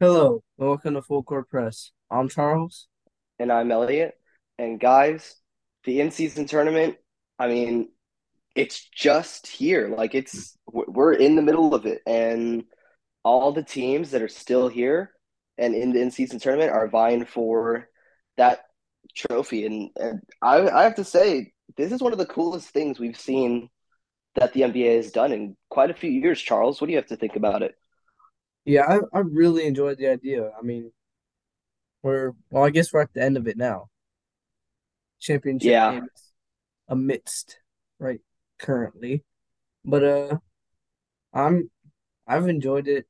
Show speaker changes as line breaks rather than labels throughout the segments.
Hello, and welcome to Full Court Press. I'm Charles.
and I'm Elliot. And guys, the in-season tournament, I mean, it's just here. Like it's we're in the middle of it, and all the teams that are still here and in the in-season tournament are vying for that trophy. And, and I, I have to say, this is one of the coolest things we've seen that the NBA has done in quite a few years. Charles, what do you have to think about it?
Yeah, I, I really enjoyed the idea. I mean, we're well, I guess we're at the end of it now. Championship
Yeah,
games amidst right currently, but uh, I'm I've enjoyed it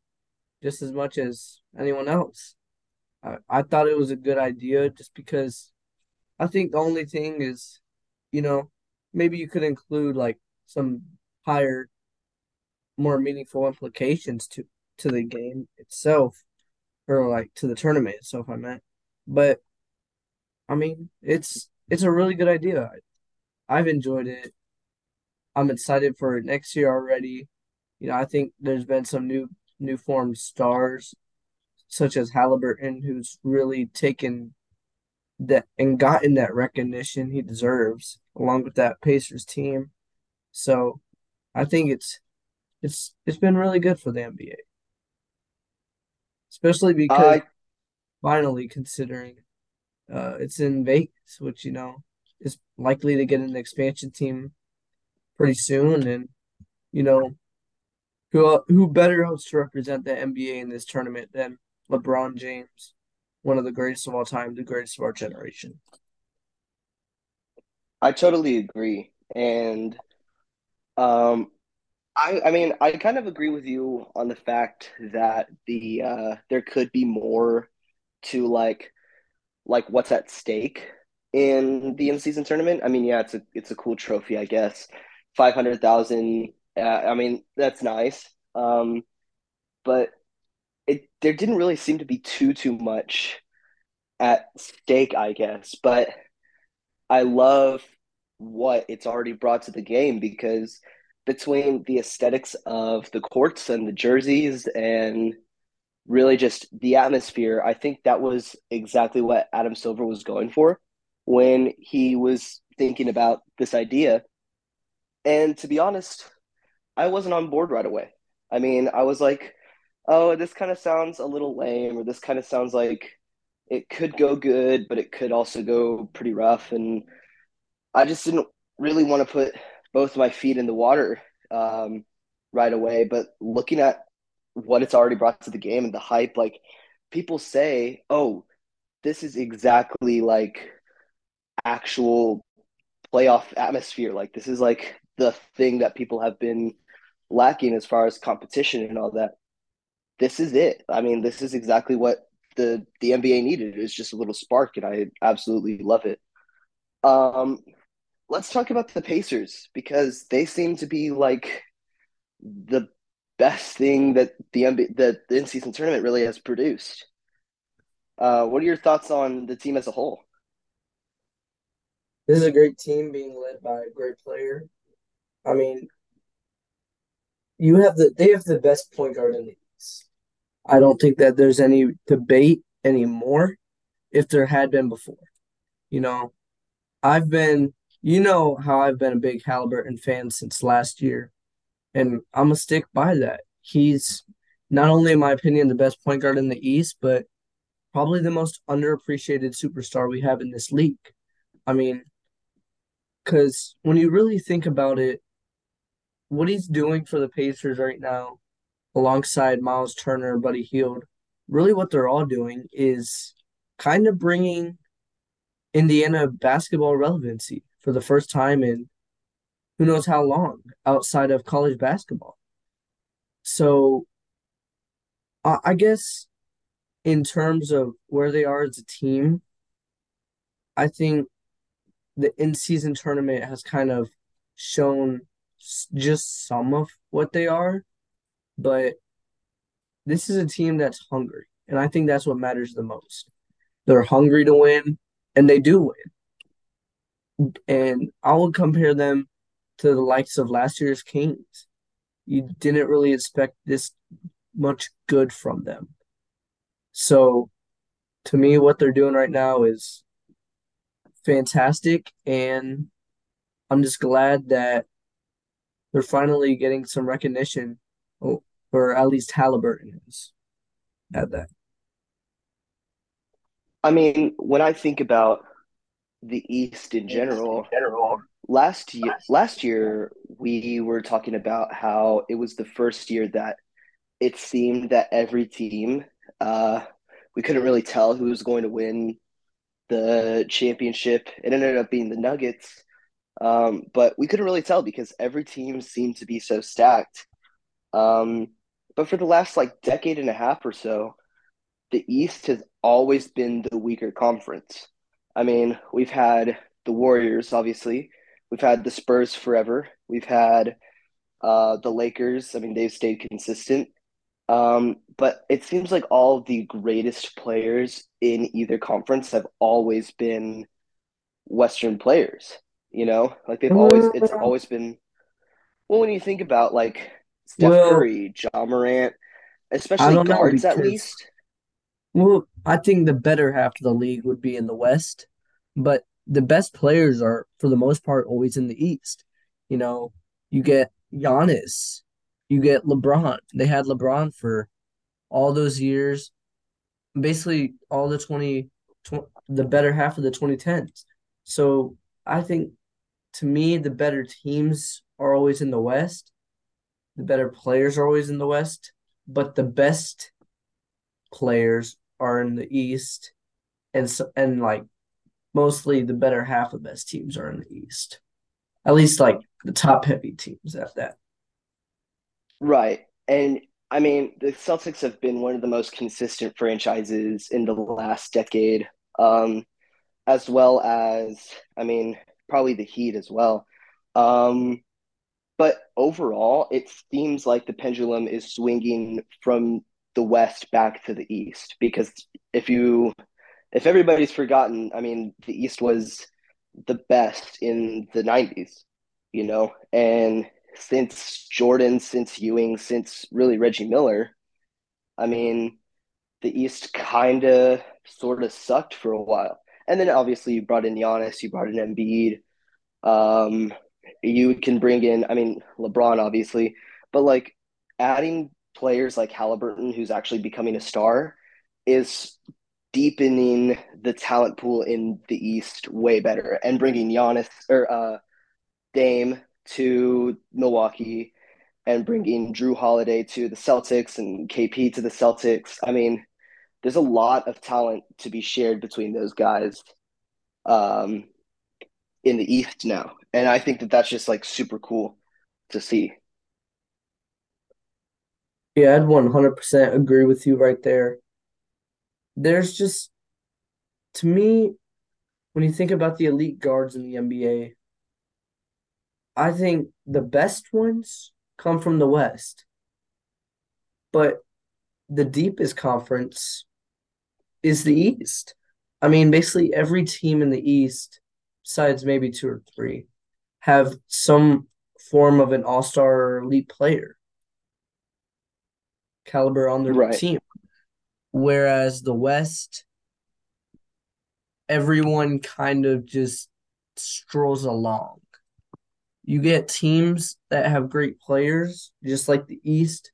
just as much as anyone else. I, I thought it was a good idea just because I think the only thing is, you know, maybe you could include like some higher, more meaningful implications to to the game itself or like to the tournament itself, I meant. But I mean, it's it's a really good idea. I've enjoyed it. I'm excited for next year already. You know, I think there's been some new new formed stars such as Haliburton who's really taken that and gotten that recognition he deserves along with that Pacers team. So I think it's it's it's been really good for the NBA, especially because
I
finally considering Uh, it's in Vegas, which you know is likely to get an expansion team pretty soon, and you know who who better else to represent the NBA in this tournament than LeBron James, one of the greatest of all time, the greatest of our generation.
I totally agree. And um I I mean, I kind of agree with you on the fact that the uh there could be more to like like what's at stake in the in-season tournament. I mean, yeah, it's a it's a cool trophy, I guess. 500,000 uh, I mean, that's nice. Um but it there didn't really seem to be too too much at stake, I guess. But I love what it's already brought to the game because between the aesthetics of the courts and the jerseys and really just the atmosphere, I think that was exactly what Adam Silver was going for when he was thinking about this idea. And to be honest, I wasn't on board right away. I mean, I was like, oh, this kind of sounds a little lame, or this kind of sounds like it could go good, but it could also go pretty rough. And I just didn't really want to put both my feet in the water um, right away. But looking at what it's already brought to the game and the hype, like people say, oh, this is exactly like actual playoff atmosphere. Like this is like the thing that people have been lacking as far as competition and all that. This is it. I mean, this is exactly what the the NBA needed. It's just a little spark, and I absolutely love it. Um, let's talk about the Pacers because they seem to be like the best thing that the NBA, that the in-season tournament really has produced. Uh, what are your thoughts on the team as a whole?
This is a great team being led by a great player. I mean, you have the they have the best point guard in the East. I don't think that there's any debate anymore if there had been before. You know, I've been, you know, how I've been a big Haliburton fan since last year, and I'm gonna stick by that. He's not only, in my opinion, the best point guard in the East, but probably the most underappreciated superstar we have in this league. I mean, because when you really think about it, what he's doing for the Pacers right now, alongside Myles Turner Buddy Hield, really what they're all doing is kind of bringing Indiana basketball relevancy for the first time in who knows how long outside of college basketball. So I, guess in terms of where they are as a team, I think the in-season tournament has kind of shown just some of what they are, but this is a team that's hungry, and I think that's what matters the most. They're hungry to win, and they do win. And I would compare them to the likes of last year's Kings. You didn't really expect this much good from them. So to me, what they're doing right now is fantastic, and I'm just glad that they're finally getting some recognition, oh, or at least Haliburton is at that.
I mean, when I think about the East in general, last year last year we were talking about how it was the first year that it seemed that every team uh we couldn't really tell who was going to win the championship. It ended up being the Nuggets. Um, but we couldn't really tell because every team seemed to be so stacked. Um, but for the last like decade and a half or so, the East has always been the weaker conference. I mean, we've had the Warriors, obviously. We've had the Spurs forever. We've had uh, the Lakers. I mean, they've stayed consistent. Um, but it seems like all the greatest players in either conference have always been Western players. You know, like they've always it's always been. Well, when you think about like Steph
Well,
Curry, Ja Morant, especially
don't know
guards at least.
well, I think the better half of the league would be in the West, but the best players are for the most part always in the East. You know, you get Giannis, you get LeBron. They had LeBron for all those years, basically all the 20, tw the better half of the 2010s. So I think to me, the better teams are always in the West, the better players are always in the West, but the best players are in the East, and so, and like mostly the better half of best teams are in the East. At least like the top heavy teams at that.
Right. And I mean, the Celtics have been one of the most consistent franchises in the last decade, um, as well as, I mean, probably the Heat as well. Um, but overall, it seems like the pendulum is swinging from the West back to the East because if you, if everybody's forgotten, I mean, the East was the best in the 90s, you know, and since Jordan, since Ewing, since really Reggie Miller, I mean, the East kind of sort of sucked for a while. And then obviously you brought in Giannis, you brought in Embiid. Um, you can bring in, I mean, LeBron obviously, but like adding players like Haliburton, who's actually becoming a star, is deepening the talent pool in the East way better, and bringing Giannis or uh, Dame to Milwaukee and bringing Jrue Holiday to the Celtics and KP to the Celtics. I mean, there's a lot of talent to be shared between those guys um, in the East now, and I think that that's just like super cool to see.
Yeah, I'd 100% agree with you right there. There's just, to me, when you think about the elite guards in the NBA, I think the best ones come from the West, but the deepest conference is the East. I mean, basically every team in the East, besides maybe two or three, have some form of an all-star or elite player caliber on their
Right,
team. Whereas the West, everyone kind of just strolls along. You get teams that have great players, just like the East,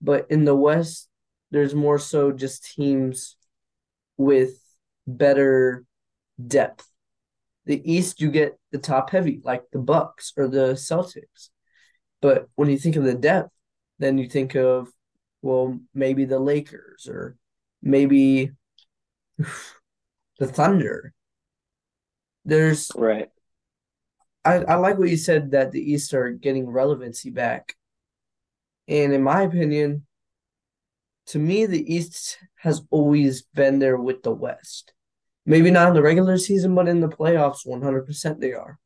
but in the West, there's more so just teams with better depth. The East, you get the top heavy, like the Bucks or the Celtics. But when you think of the depth, then you think of, well, maybe the Lakers or maybe the Thunder. There's,
right,
I, I like what you said that the East are getting relevancy back. And in my opinion, to me, the East has always been there with the West. Maybe not in the regular season, but in the playoffs, 100% they are.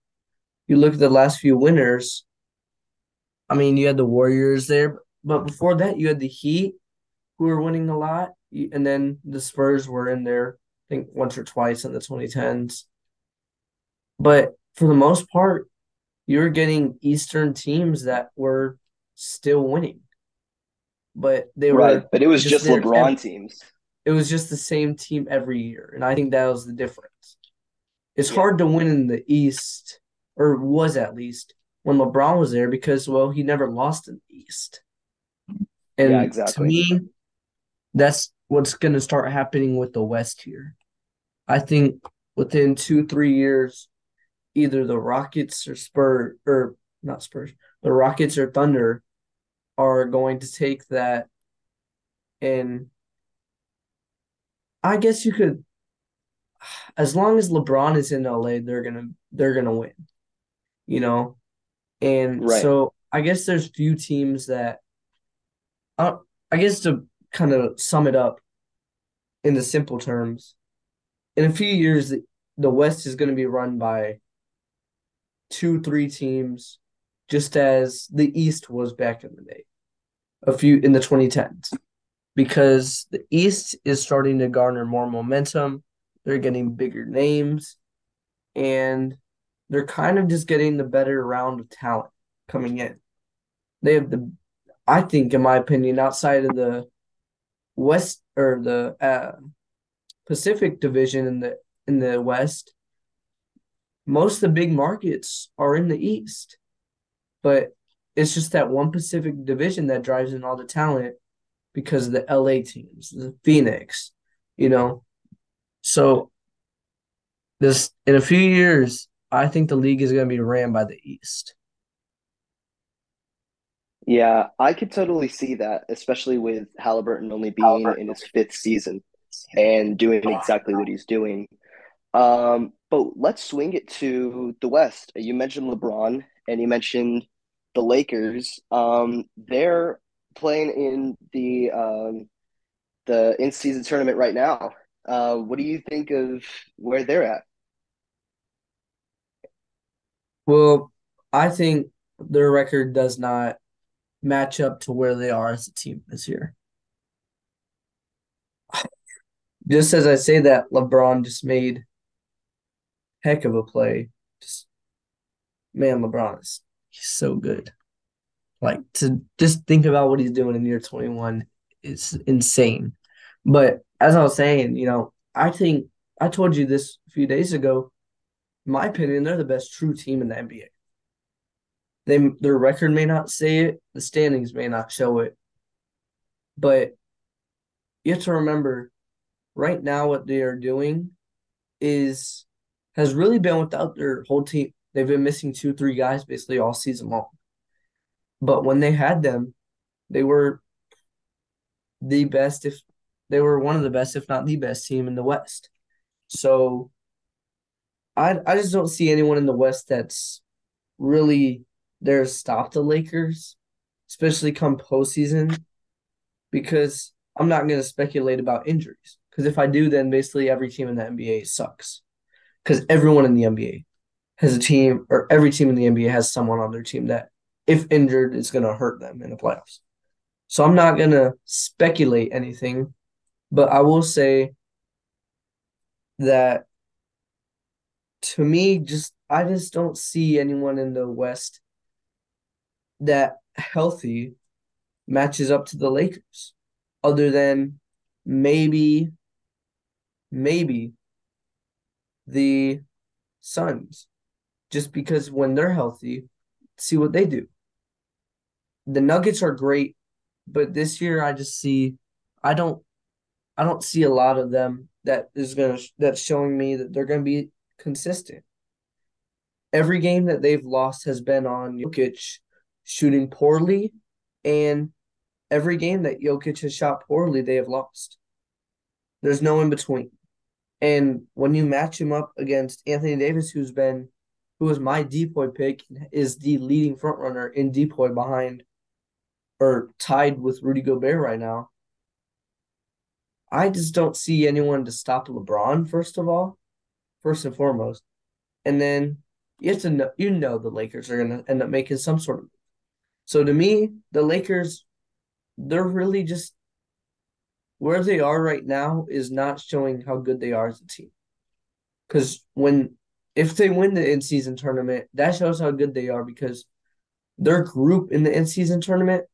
You look at the last few winners, I mean, you had the Warriors there, but before that, you had the Heat who were winning a lot, and then the Spurs were in there, I think once or twice in the 2010s. But for the most part, you were getting Eastern teams that were still winning, but they
right.
were
But it was
just
just. LeBron teams.
it was just the same team every year, and I think that was the difference. It's
Yeah.
hard to win in the East, or was at least when LeBron was there because well, he never lost in the East. And
Yeah,
to me, that's what's going to start happening with the West here. I think within two, three years, either the Rockets or Spurs, or not Spurs, the Rockets or Thunder are going to take that and I guess you could as long as LeBron is in LA, they're gonna they're gonna win. You know? And
Right.
so I guess there's few teams that uh, I guess to kind of sum it up in the simple terms, in a few years the, the West is gonna be run by two, three teams, just as the East was back in the day. A few in the 2010s. Because the East is starting to garner more momentum. They're getting bigger names and they're kind of just getting the better round of talent coming in. They have the, I think, in my opinion, outside of the West or the uh, Pacific Division in the in the West, most of the big markets are in the East, but it's just that one Pacific Division that drives in all the talent because of the LA teams, the Phoenix, you know. So this in a few years, I think the league is going to be ran by the East.
Yeah, I could totally see that, especially with Haliburton only being in his fifth season and doing exactly what he's doing. Um, but let's swing it to the West. You mentioned LeBron and you mentioned the Lakers. Um, they're playing in the um, the in-season tournament right now. Uh, what do you think of where they're at?
Well, I think their record does not match up to where they are as a team this year. Just as I say that, LeBron just made heck of a play. Just man, LeBron is he's so good. Like to just think about what he's doing in year 21 is insane. But as I was saying, you know, I think I told you this a few days ago. My opinion, they're the best true team in the NBA. They their record may not say it, the standings may not show it, but you have to remember right now what they are doing is has really been without their whole team. They've been missing two, three guys basically all season long. But when they had them, they were the best if they were one of the best, if not the best team in the West. So I I just don't see anyone in the West that's really there to stop the Lakers, especially come postseason, because I'm not going to speculate about injuries. Because if I do, then basically every team in the NBA sucks. Because everyone in the NBA has a team, or every team in the NBA has someone on their team that, if injured, is going to hurt them in the playoffs. So I'm not going to speculate anything, but I will say that to me, just I just don't see anyone in the West that healthy matches up to the Lakers, other than maybe, maybe the Suns, just because when they're healthy, see what they do. The Nuggets are great, but this year I just see, I don't, I don't see a lot of them that is gonna that's showing me that they're gonna be consistent. Every game that they've lost has been on Jokic shooting poorly, and every game that Jokic has shot poorly, they have lost. There's no in between. And when you match him up against Anthony Davis, who's been who was my DPOY pick, is the leading front runner in DPOY behind or tied with Rudy Gobert right now. I just don't see anyone to stop LeBron, first of all, first and foremost. And then you have to know you know the Lakers are gonna end up making some sort of so to me, the Lakers, they're really just where they are right now is not showing how good they are as a team. Because when if they win the in-season tournament, that shows how good they are because their group in the in-season tournament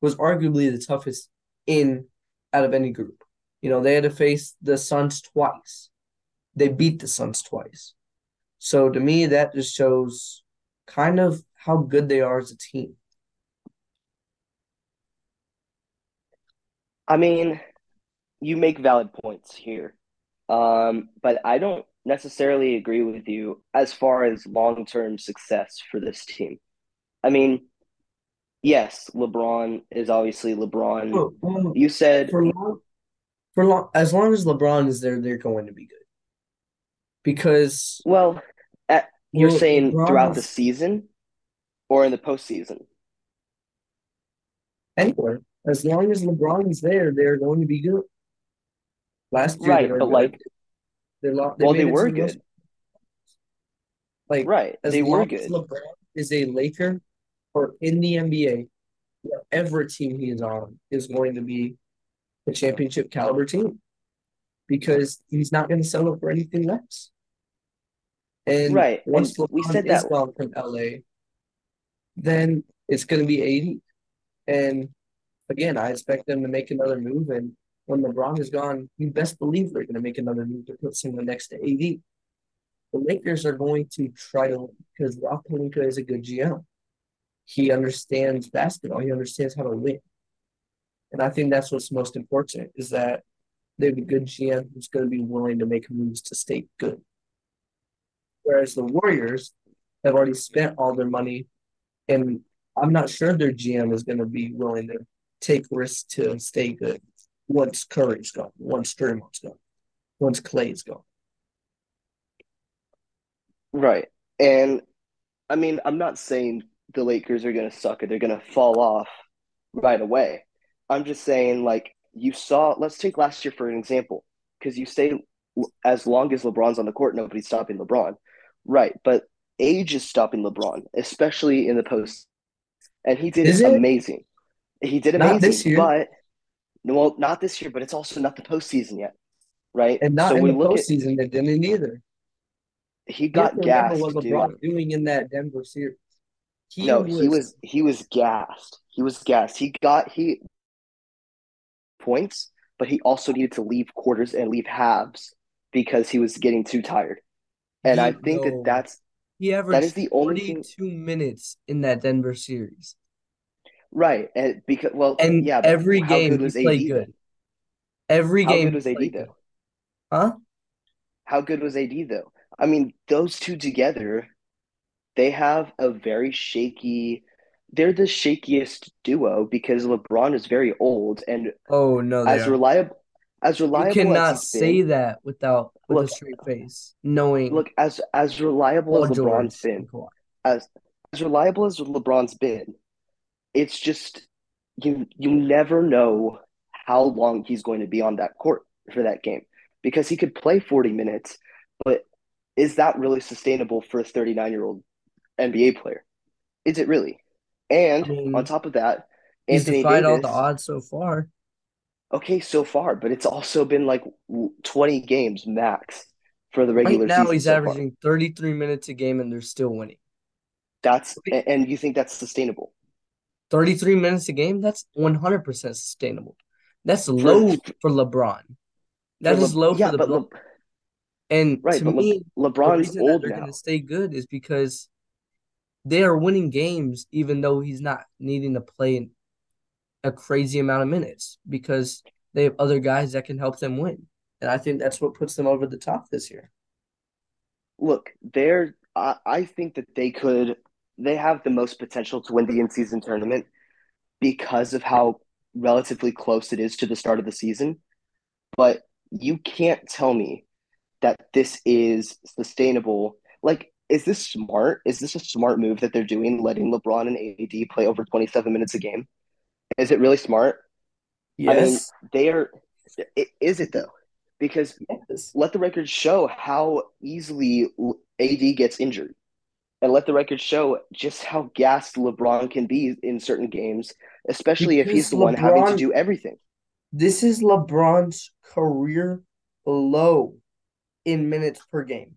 was arguably the toughest in out of any group. You know, they had to face the Suns twice. They beat the Suns twice. So to me, that just shows kind of how good they are as a team.
I mean, you make valid points here. Um, but I don't necessarily agree with you as far as long-term success for this team. I mean, yes, LeBron is obviously LeBron.
Well, well,
You said,
for long, for long, as long as LeBron is there, they're going to be good. Because
well, at, you're
well,
saying
LeBron
throughout the season or in the postseason?
anywhere. As long as LeBron is there, they're going to be good. Last year
Right, but
good.
like,
They lost, they
well, they
made it to
were good.
Like
Right,
as
they were good.
LeBron is a Laker or in the NBA, whatever team he is on is going to be a championship caliber team because he's not going to settle for anything less. And
Right, and
once
we
LeBron
said that.
gone from LA, then it's going to be 80. And again, I expect them to make another move. And when LeBron is gone, you best believe they're going to make another move to put someone next to AD. The Lakers are going to try to, because Rob Pelinka is a good GM. He understands basketball. He understands how to win. And I think that's what's most important is that they have a good GM who's going to be willing to make moves to stay good. Whereas the Warriors have already spent all their money, and I'm not sure their GM is going to be willing to take risks to stay good once Curry's gone, once Draymond's gone, once Clay's gone.
Right. And I mean, I'm not saying the Lakers are going to suck or they're going to fall off right away. I'm just saying, like, you saw, let's take last year for an example, because you say as long as LeBron's on the court, nobody's stopping LeBron. Right. But age is stopping LeBron, especially in the post. And he did amazing. He did
Not this
amazing,
year,
but well, not this year, but it's also not the postseason yet. Right.
and
So
not in
we
the
look at,
postseason. They didn't either.
he got
remember what
gassed, dude.
Doing in that Denver series. He
No, he
was
was he was gassed. He was gassed. He got he points, but he also needed to leave quarters and leave halves because he was getting too tired. And I think that that's
He ever
that is
averaged
the only thing
minutes in that Denver series.
Right. And because well,
And
yeah,
every game
good
he
was AD
played
then?
good. Every
How
game
good was AD
good.
though?
Huh?
How good was AD though? I mean, those two together, they have a very shaky. They're the shakiest duo because LeBron is very old and
Oh no,
as
are.
reliable as reliable as
cannot
been.
say that without with a straight face, knowing
look as as reliable as LeBron's been, as as reliable as LeBron's been, it's just you you never know how long he's going to be on that court for that game because he could play 40 minutes, but is that really sustainable for a 39 year old NBA player? Is it really?
I
And on top of that,
he's
Anthony
defied all the odds so far.
okay, so far, but it's also been like 20 games max for the regular Right
now,
season
he's
so far.
averaging 33 minutes a game, and they're still winning.
That's and you think that's sustainable
33 minutes a game, that's 100% sustainable. That's
for
low for LeBron.
for
That is
Le,
low for
yeah,
the
but
Bl-
Le,
and
right,
to
but Le,
me, the
LeBron's
reason that
old
they're going to
now.
stay good is because they are winning games even though he's not needing to play a crazy amount of minutes because they have other guys that can help them win. And I think that's what puts them over the top this year.
Look, they're I, I think that they could they have the most potential to win the in-season tournament because of how relatively close it is to the start of the season. But you can't tell me that this is sustainable. Like, is this smart? Is this a smart move that they're doing, letting LeBron and AD play over 27 minutes a game? Is it really smart? I mean,
Yes.
they are. Is it though? Because
Yes.
let the record show how easily AD gets injured, and let the record show just how gassed LeBron can be in certain games, especially if he's
Because
the one having to do everything.
this is LeBron's career low in minutes per game.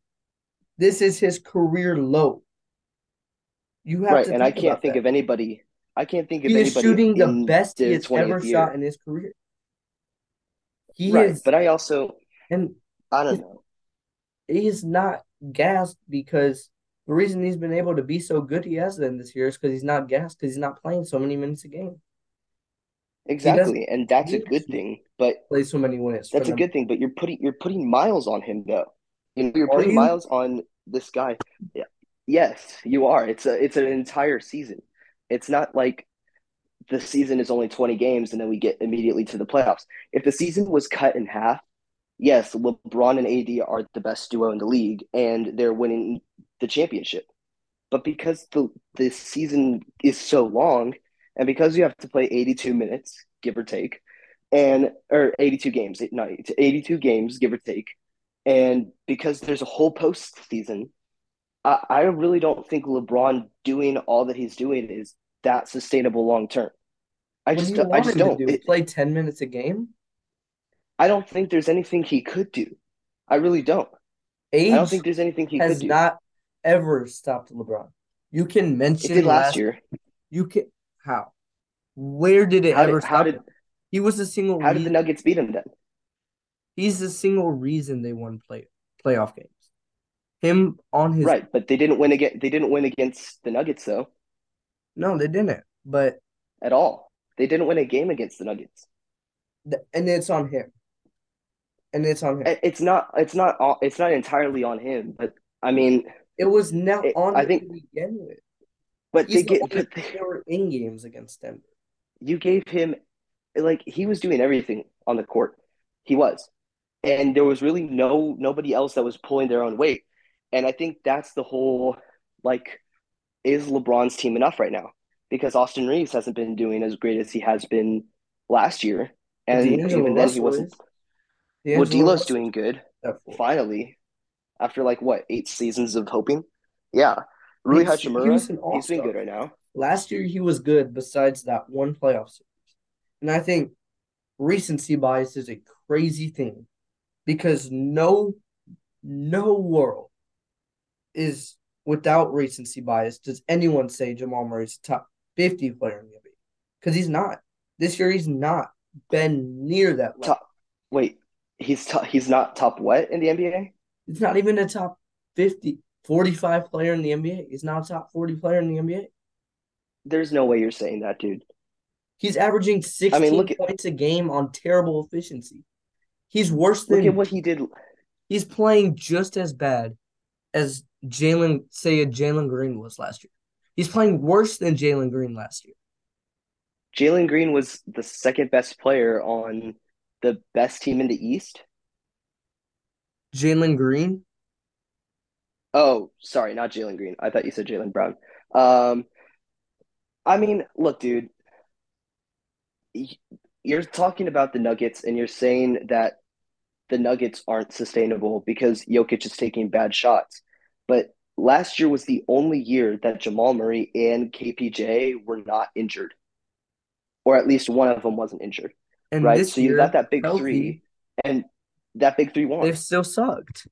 This is his career low. You have
Right,
to
and I can't think
that.
of anybody. I can't think of
He is
anybody
shooting the best he has ever
20th
shot in his career. He
right,
is,
but I also
and
I don't
he's,
know.
he's not gassed because the reason he's been able to be so good he has been this year is because he's not gassed because he's not playing so many minutes a game.
Exactly, and that's a good thing, but
play so many minutes
that's a good thing, but you're putting you're putting miles on him though. You know, you're
Are
putting
you?
miles on this guy. Yeah. Yes, you are. It's a it's an entire season. It's not like the season is only 20 games and then we get immediately to the playoffs. If the season was cut in half, yes, LeBron and AD are the best duo in the league and they're winning the championship. But because the the season is so long and because you have to play 82 minutes, give or take, and or 82 games, not 82 games, give or take, and because there's a whole postseason, I, I really don't think LeBron doing all that he's doing is that sustainable long term. I
What do
just
you
I just don't.
do?
It,
Play 10 minutes a game?
I don't think there's anything he could do. I really don't. I don't think there's anything he could do.
not ever stopped LeBron. You can
It
mention
did last
last
year.
you can how? Where did it
How
ever
did how did
him? He was the single
how did the Nuggets beat him then?
he's the single reason they won play playoff games. Him on his
Right, but they didn't win again. They didn't win against the Nuggets though
no, they didn't. But
at all. They didn't win a game against the Nuggets.
th- and it's on him. And it's on him.
It's not. It's not. all- It's not entirely on him. But I mean,
It was not
it,
on
I think.
to begin with.
But they
He's the
get.
only
But they,
were in games against Denver.
you gave him like he was doing everything on the court. He was. And there was really no nobody else that was pulling their own weight. And I think that's the whole like is LeBron's team enough right now? Because Austin Reaves hasn't been doing as great as he has been last year. And
D'Angelo
even then he wasn't
is.
well
D'Angelo
D'Lo's doing good,
for.
finally. After like what, eight seasons of hoping? Yeah. Rui
He's, he
Hachimura, he's been good right now.
Last year he was good besides that one playoff series. And I think recency bias is a crazy thing because no no world is without recency bias does anyone say Jamal Murray's top 50 player in the NBA because he's not. This year he's not been near that level.
Top wait, he's he's not top what in the NBA?
He's not even a top 50 45 player in the NBA. He's not a top 40 player in the NBA.
There's no way you're saying that, dude.
He's averaging 16
I mean, look at
points a game on terrible efficiency. He's worse
look at
than
what he did.
he's playing just as bad as Jalen, say a Jalen Green was last year. He's playing worse than Jalen Green last year.
Jalen Green was the second best player on the best team in the East.
Jalen Green,
Oh, sorry, not Jalen Green. I thought you said Jalen Brown. Um, I mean, look, dude, you're talking about the Nuggets and you're saying that the Nuggets aren't sustainable because Jokic is taking bad shots. But last year was the only year that Jamal Murray and KPJ were not injured, or at least one of them wasn't injured,
and
right? So you
year,
got that big
healthy,
three, and that big three won.
they've still sucked.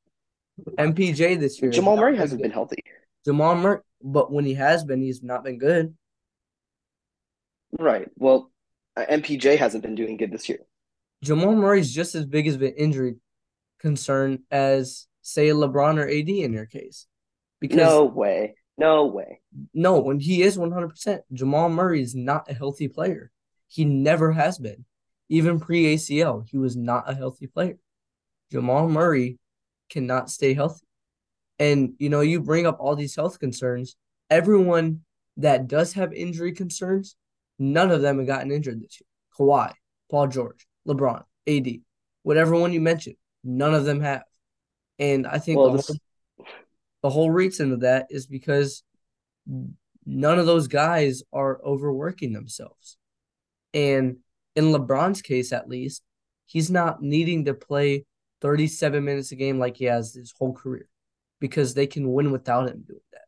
MPJ this year
Jamal Murray hasn't been
good.
healthy.
Jamal Murray, but when he has been, he's not been good.
Right. Well, uh, MPJ hasn't been doing good this year.
Jamal Murray's just as big of an injury concern as, say, LeBron or AD in your case. Because
No way. No way.
no, when he is 100%, Jamal Murray is not a healthy player. He never has been. Even pre ACL, he was not a healthy player. Jamal Murray cannot stay healthy. And, you know, you bring up all these health concerns. Everyone that does have injury concerns, none of them have gotten injured this year. Kawhi, Paul George, LeBron, AD, whatever one you mentioned, none of them have. And I think
Well,
the whole, the whole reason of that is because none of those guys are overworking themselves. And in LeBron's case, at least, he's not needing to play 37 minutes a game like he has his whole career because they can win without him doing that.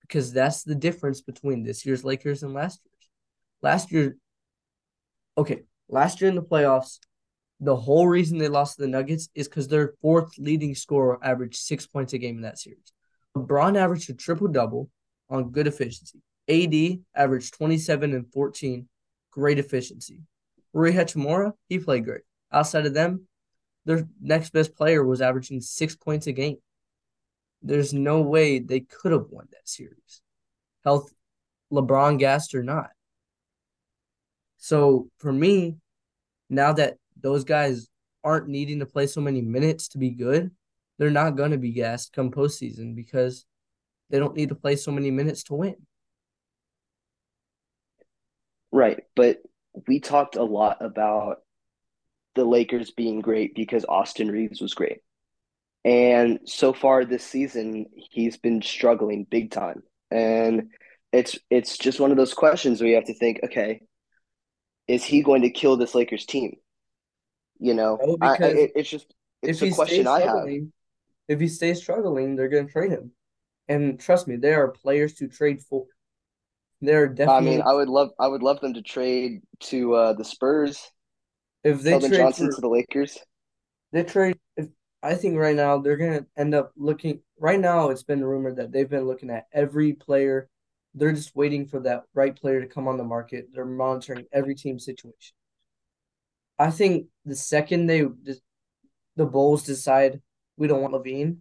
Because that's the difference between this year's Lakers and last year's. Last year, okay, last year in the playoffs, the whole reason they lost to the Nuggets is because their fourth leading scorer averaged six points a game in that series. LeBron averaged a triple double on good efficiency. AD averaged 27 and 14, great efficiency. Rui Hachimura, he played great. outside of them, their next best player was averaging six points a game. There's no way they could have won that series. Health, LeBron gassed or not. So for me, now that those guys aren't needing to play so many minutes to be good, they're not going to be gassed come postseason because they don't need to play so many minutes to win.
Right. But we talked a lot about the Lakers being great because Austin Reaves was great. And so far this season, he's been struggling big time. And it's it's just one of those questions where you have to think, okay, is he going to kill this Lakers team? You know, no, I, I, it, it's just it's a question I have.
If he stays struggling, they're going to trade him. And trust me, there are players to trade for. There are definitely.
I mean, I would love, I would love them to trade to uh, the Spurs.
If they trade
Johnson for, to the Lakers,
they trade. If I think right now they're gonna end up looking. Right now, it's been rumored that they've been looking at every player. They're just waiting for that right player to come on the market. They're monitoring every team situation. I think the second they the Bulls decide we don't want LaVine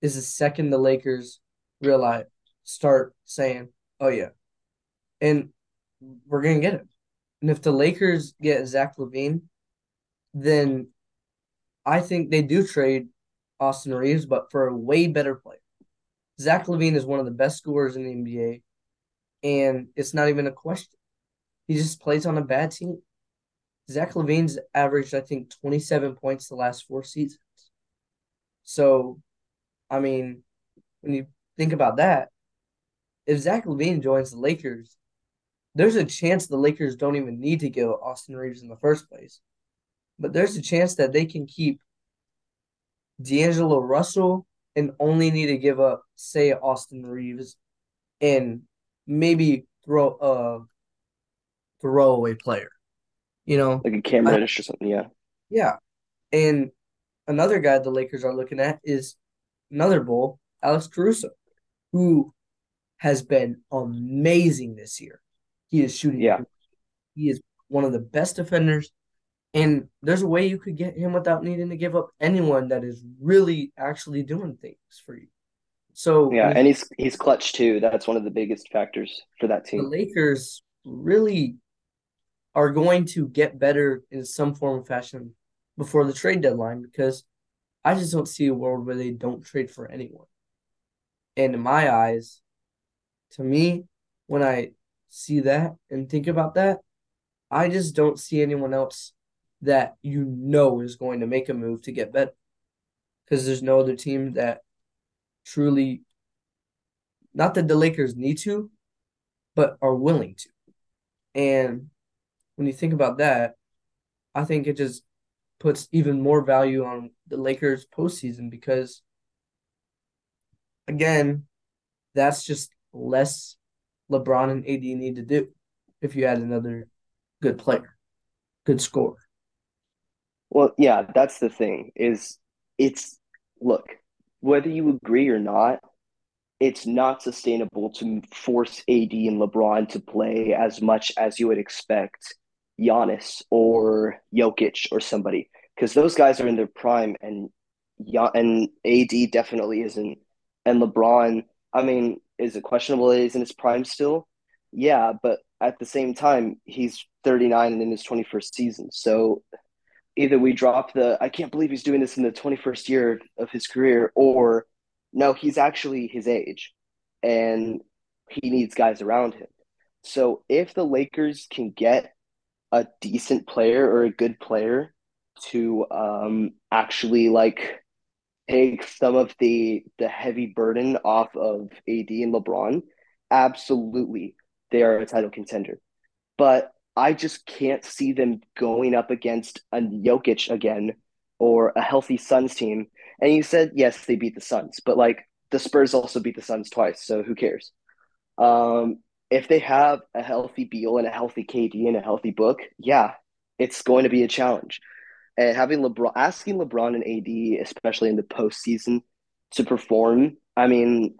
is the second the Lakers realize start saying, "Oh yeah," and we're gonna get him. And if the Lakers get Zach LaVine, then I think they do trade Austin Reaves, but for a way better player. Zach LaVine is one of the best scorers in the NBA, and it's not even a question. He just plays on a bad team. Zach LaVine's averaged, I think, 27 points the last four seasons. So, I mean, when you think about that, if Zach LaVine joins the Lakers, there's a chance the Lakers don't even need to give Austin Reaves in the first place. But there's a chance that they can keep D'Angelo Russell and only need to give up, say, Austin Reaves and maybe throw a throwaway player. You know,
like a Cam Reddish or something. Yeah.
Yeah, and another guy the Lakers are looking at is another bull, Alex Caruso, who has been amazing this year. He is shooting.
Yeah.
He is one of the best defenders. And there's a way you could get him without needing to give up anyone that is really actually doing things for you. So
yeah, and he's he's clutch too. That's one of the biggest factors for that team.
The Lakers really are going to get better in some form of fashion before the trade deadline because I just don't see a world where they don't trade for anyone. And in my eyes, to me, when I see that and think about that, I just don't see anyone else that you know is going to make a move to get better. Because there's no other team that truly, not that the Lakers need to, but are willing to. And when you think about that, I think it just puts even more value on the Lakers postseason because, again, that's just less LeBron and AD need to do if you add another good player, good scorer.
Well, yeah, that's the thing is it's look, whether you agree or not, it's not sustainable to force AD and LeBron to play as much as you would expect Giannis or Jokic or somebody because those guys are in their prime and and AD definitely isn't. And LeBron, I mean, is it questionable that he's in his prime still? Yeah, but at the same time, he's 39 and in his 21st season. So either we drop the I can't believe he's doing this in the 21st year of his career, or no, he's actually his age and he needs guys around him. So if the Lakers can get a decent player or a good player to um, actually like take some of the the heavy burden off of AD and LeBron, absolutely they are a title contender. But I just can't see them going up against a Jokic again or a healthy Suns team. And you said yes, they beat the Suns, but like the Spurs also beat the Suns twice, so who cares? Um, if they have a healthy Beal and a healthy KD and a healthy Book, yeah, it's going to be a challenge and having LeBron asking LeBron and AD, especially in the postseason, to perform. I mean,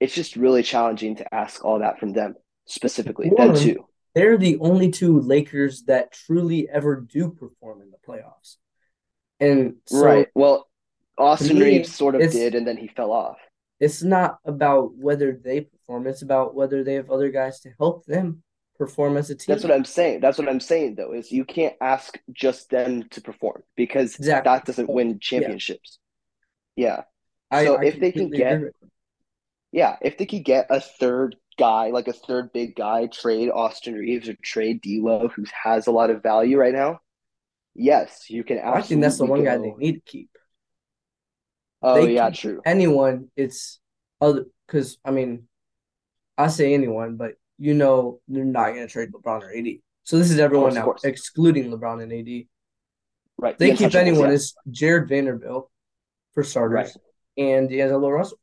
it's just really challenging to ask all that from them specifically. One, them too.
They're the only two Lakers that truly ever do perform in the playoffs. And so
Right. Well, Austin
me,
Reaves sort of did, and then he fell off.
it's not about whether they perform, it's about whether they have other guys to help them perform as a team.
That's what. I'm saying. That's what I'm saying, though, is you can't ask just them to perform because
Exactly.
that doesn't win championships. Yeah.
I,
So
I
if they can get,
agree with you.
yeah, if they could get a third guy, like a third big guy, trade Austin Reaves or trade D'Lo, who has a lot of value right now, yes, you can
I think that's the one guy they need to keep.
Oh,
they
yeah, true.
anyone, it's other because I mean, I say anyone, but you know they're not gonna trade LeBron or AD. So this is everyone
course,
now, excluding LeBron and AD.
Right.
They
The
keep anyone
yeah.
is Jarred Vanderbilt for
Right.
starters and D'Angelo Russell.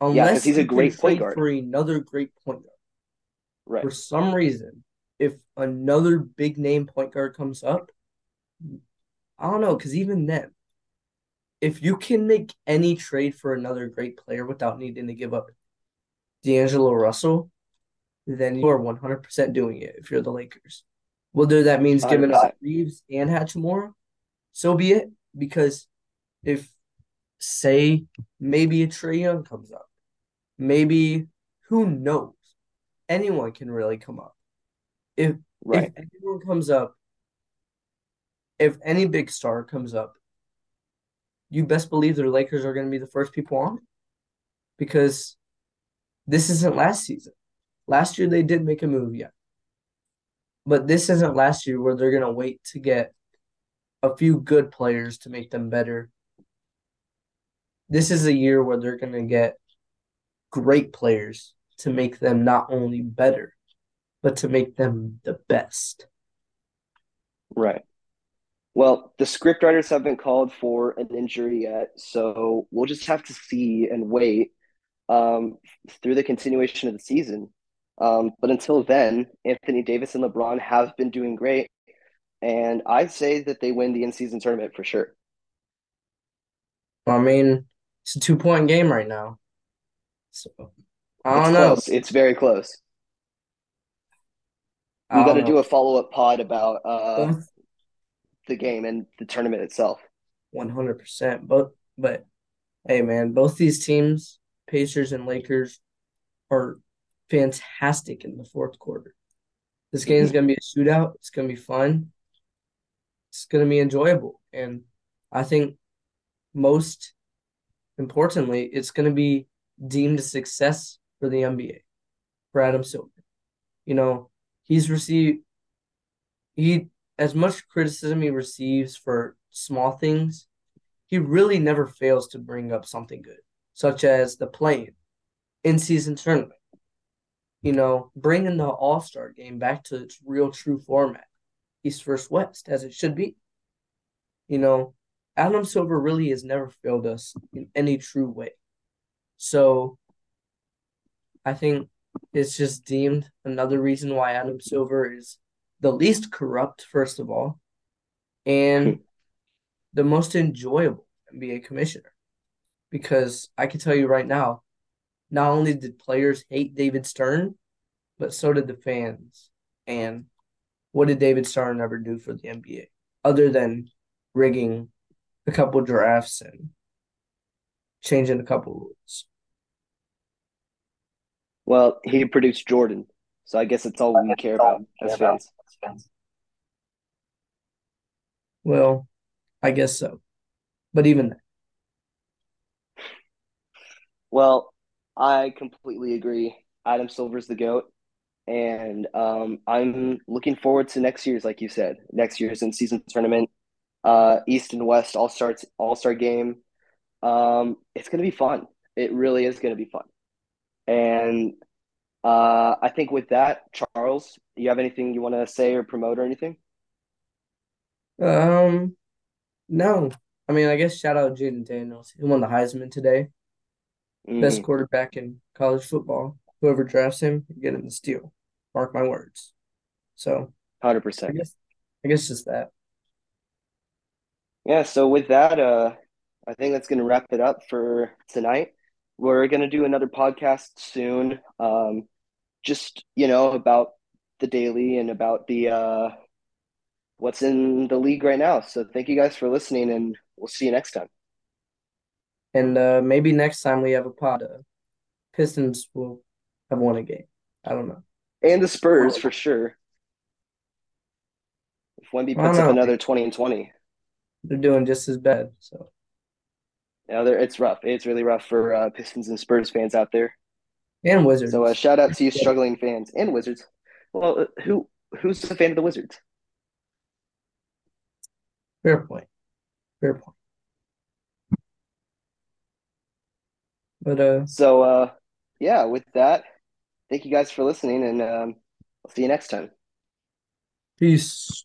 Yeah,
Unless
he's a great point guard.
for another great point guard.
Right.
For some reason, if another big name point guard comes up, I don't know, because even then, if you can make any trade for another great player without needing to give up D'Angelo Russell, then you are 100% doing it if you're the Lakers. Whether that means giving up
100%.
Reaves and Hachimura, so be it. Because if, say, maybe a Trae Young comes up, maybe who knows? Anyone can really come up. If if anyone comes up, if any big star comes up, you best believe the Lakers are going to be the first people on it because this isn't last season. Last year they did make a move, yeah. But this isn't last year where they're going to wait to get a few good players to make them better. This is a year where they're going to get great players to make them not only better, but to make them the best.
Right. Well, the scriptwriters haven't called for an injury yet, so we'll just have to see and wait um, through the continuation of the season. Um, but until then, Anthony Davis and LeBron have been doing great, and I'd say that they win the in-season tournament for sure.
I mean, it's a two point game right now. So I
It's
don't know.
close. It's very close. We got to do a follow-up pod about uh, the game and the tournament itself.
100%. But but hey man, both these teams, Pacers and Lakers, are fantastic in the fourth quarter. This game is
Mhm.
gonna be a shootout. It's gonna be fun. It's gonna be enjoyable. And I think most importantly, it's gonna be deemed a success for the NBA, for Adam Silver. You know, he's received he as much criticism he receives for small things, he really never fails to bring up something good, such as the play in season tournament. You know, bringing the All Star game back to its real true format, East versus West, as it should be. You know, Adam Silver really has never failed us in any true way. So I think it's just deemed another reason why Adam Silver is the least corrupt, first of all, and hmm. the most enjoyable NBA commissioner. Because I can tell you right now, not only did players hate David Stern, but so did the fans. And what did David Stern ever do for the NBA other than rigging a couple drafts and changing a couple rules?
Well, he produced Jordan, so I guess it's all we care about as fans.
Well, I guess so. But even then,
Well, I completely agree. Adam Silver's the GOAT. And um, I'm looking forward to next year's, like you said, next year's in season tournament, uh, East and West all starts all star game. Um, it's gonna be fun. It really is gonna be fun. And uh, I think with that, Charles, you have anything you want to say or promote or anything?
um, no. I mean, I guess shout out Jayden Daniels. He won the Heisman today. Best
Mhm.
quarterback in college football. Whoever drafts him, you're getting the steal. Mark my words. So
100%.
guess I guess just that.
Yeah, so with that, uh, I think that's going to wrap it up for tonight. We're going to do another podcast soon, um, just, you know, about the daily and about the uh, what's in the league right now. So thank you guys for listening, and we'll see you next time.
And uh, maybe next time we have a pod, uh, Pistons will have won a game. I don't know.
And the Spurs for sure. If Wemby puts up another twenty and twenty,
they're doing just as bad. So
yeah, it's rough. It's really rough for uh, Pistons and Spurs fans out there.
And Wizards.
So uh, shout out to you struggling fans and Wizards. Well, uh, who who's a fan of the Wizards?
Fair point. Fair point. But uh
so uh yeah, with that, thank you guys for listening and um I'll see you next time.
Peace.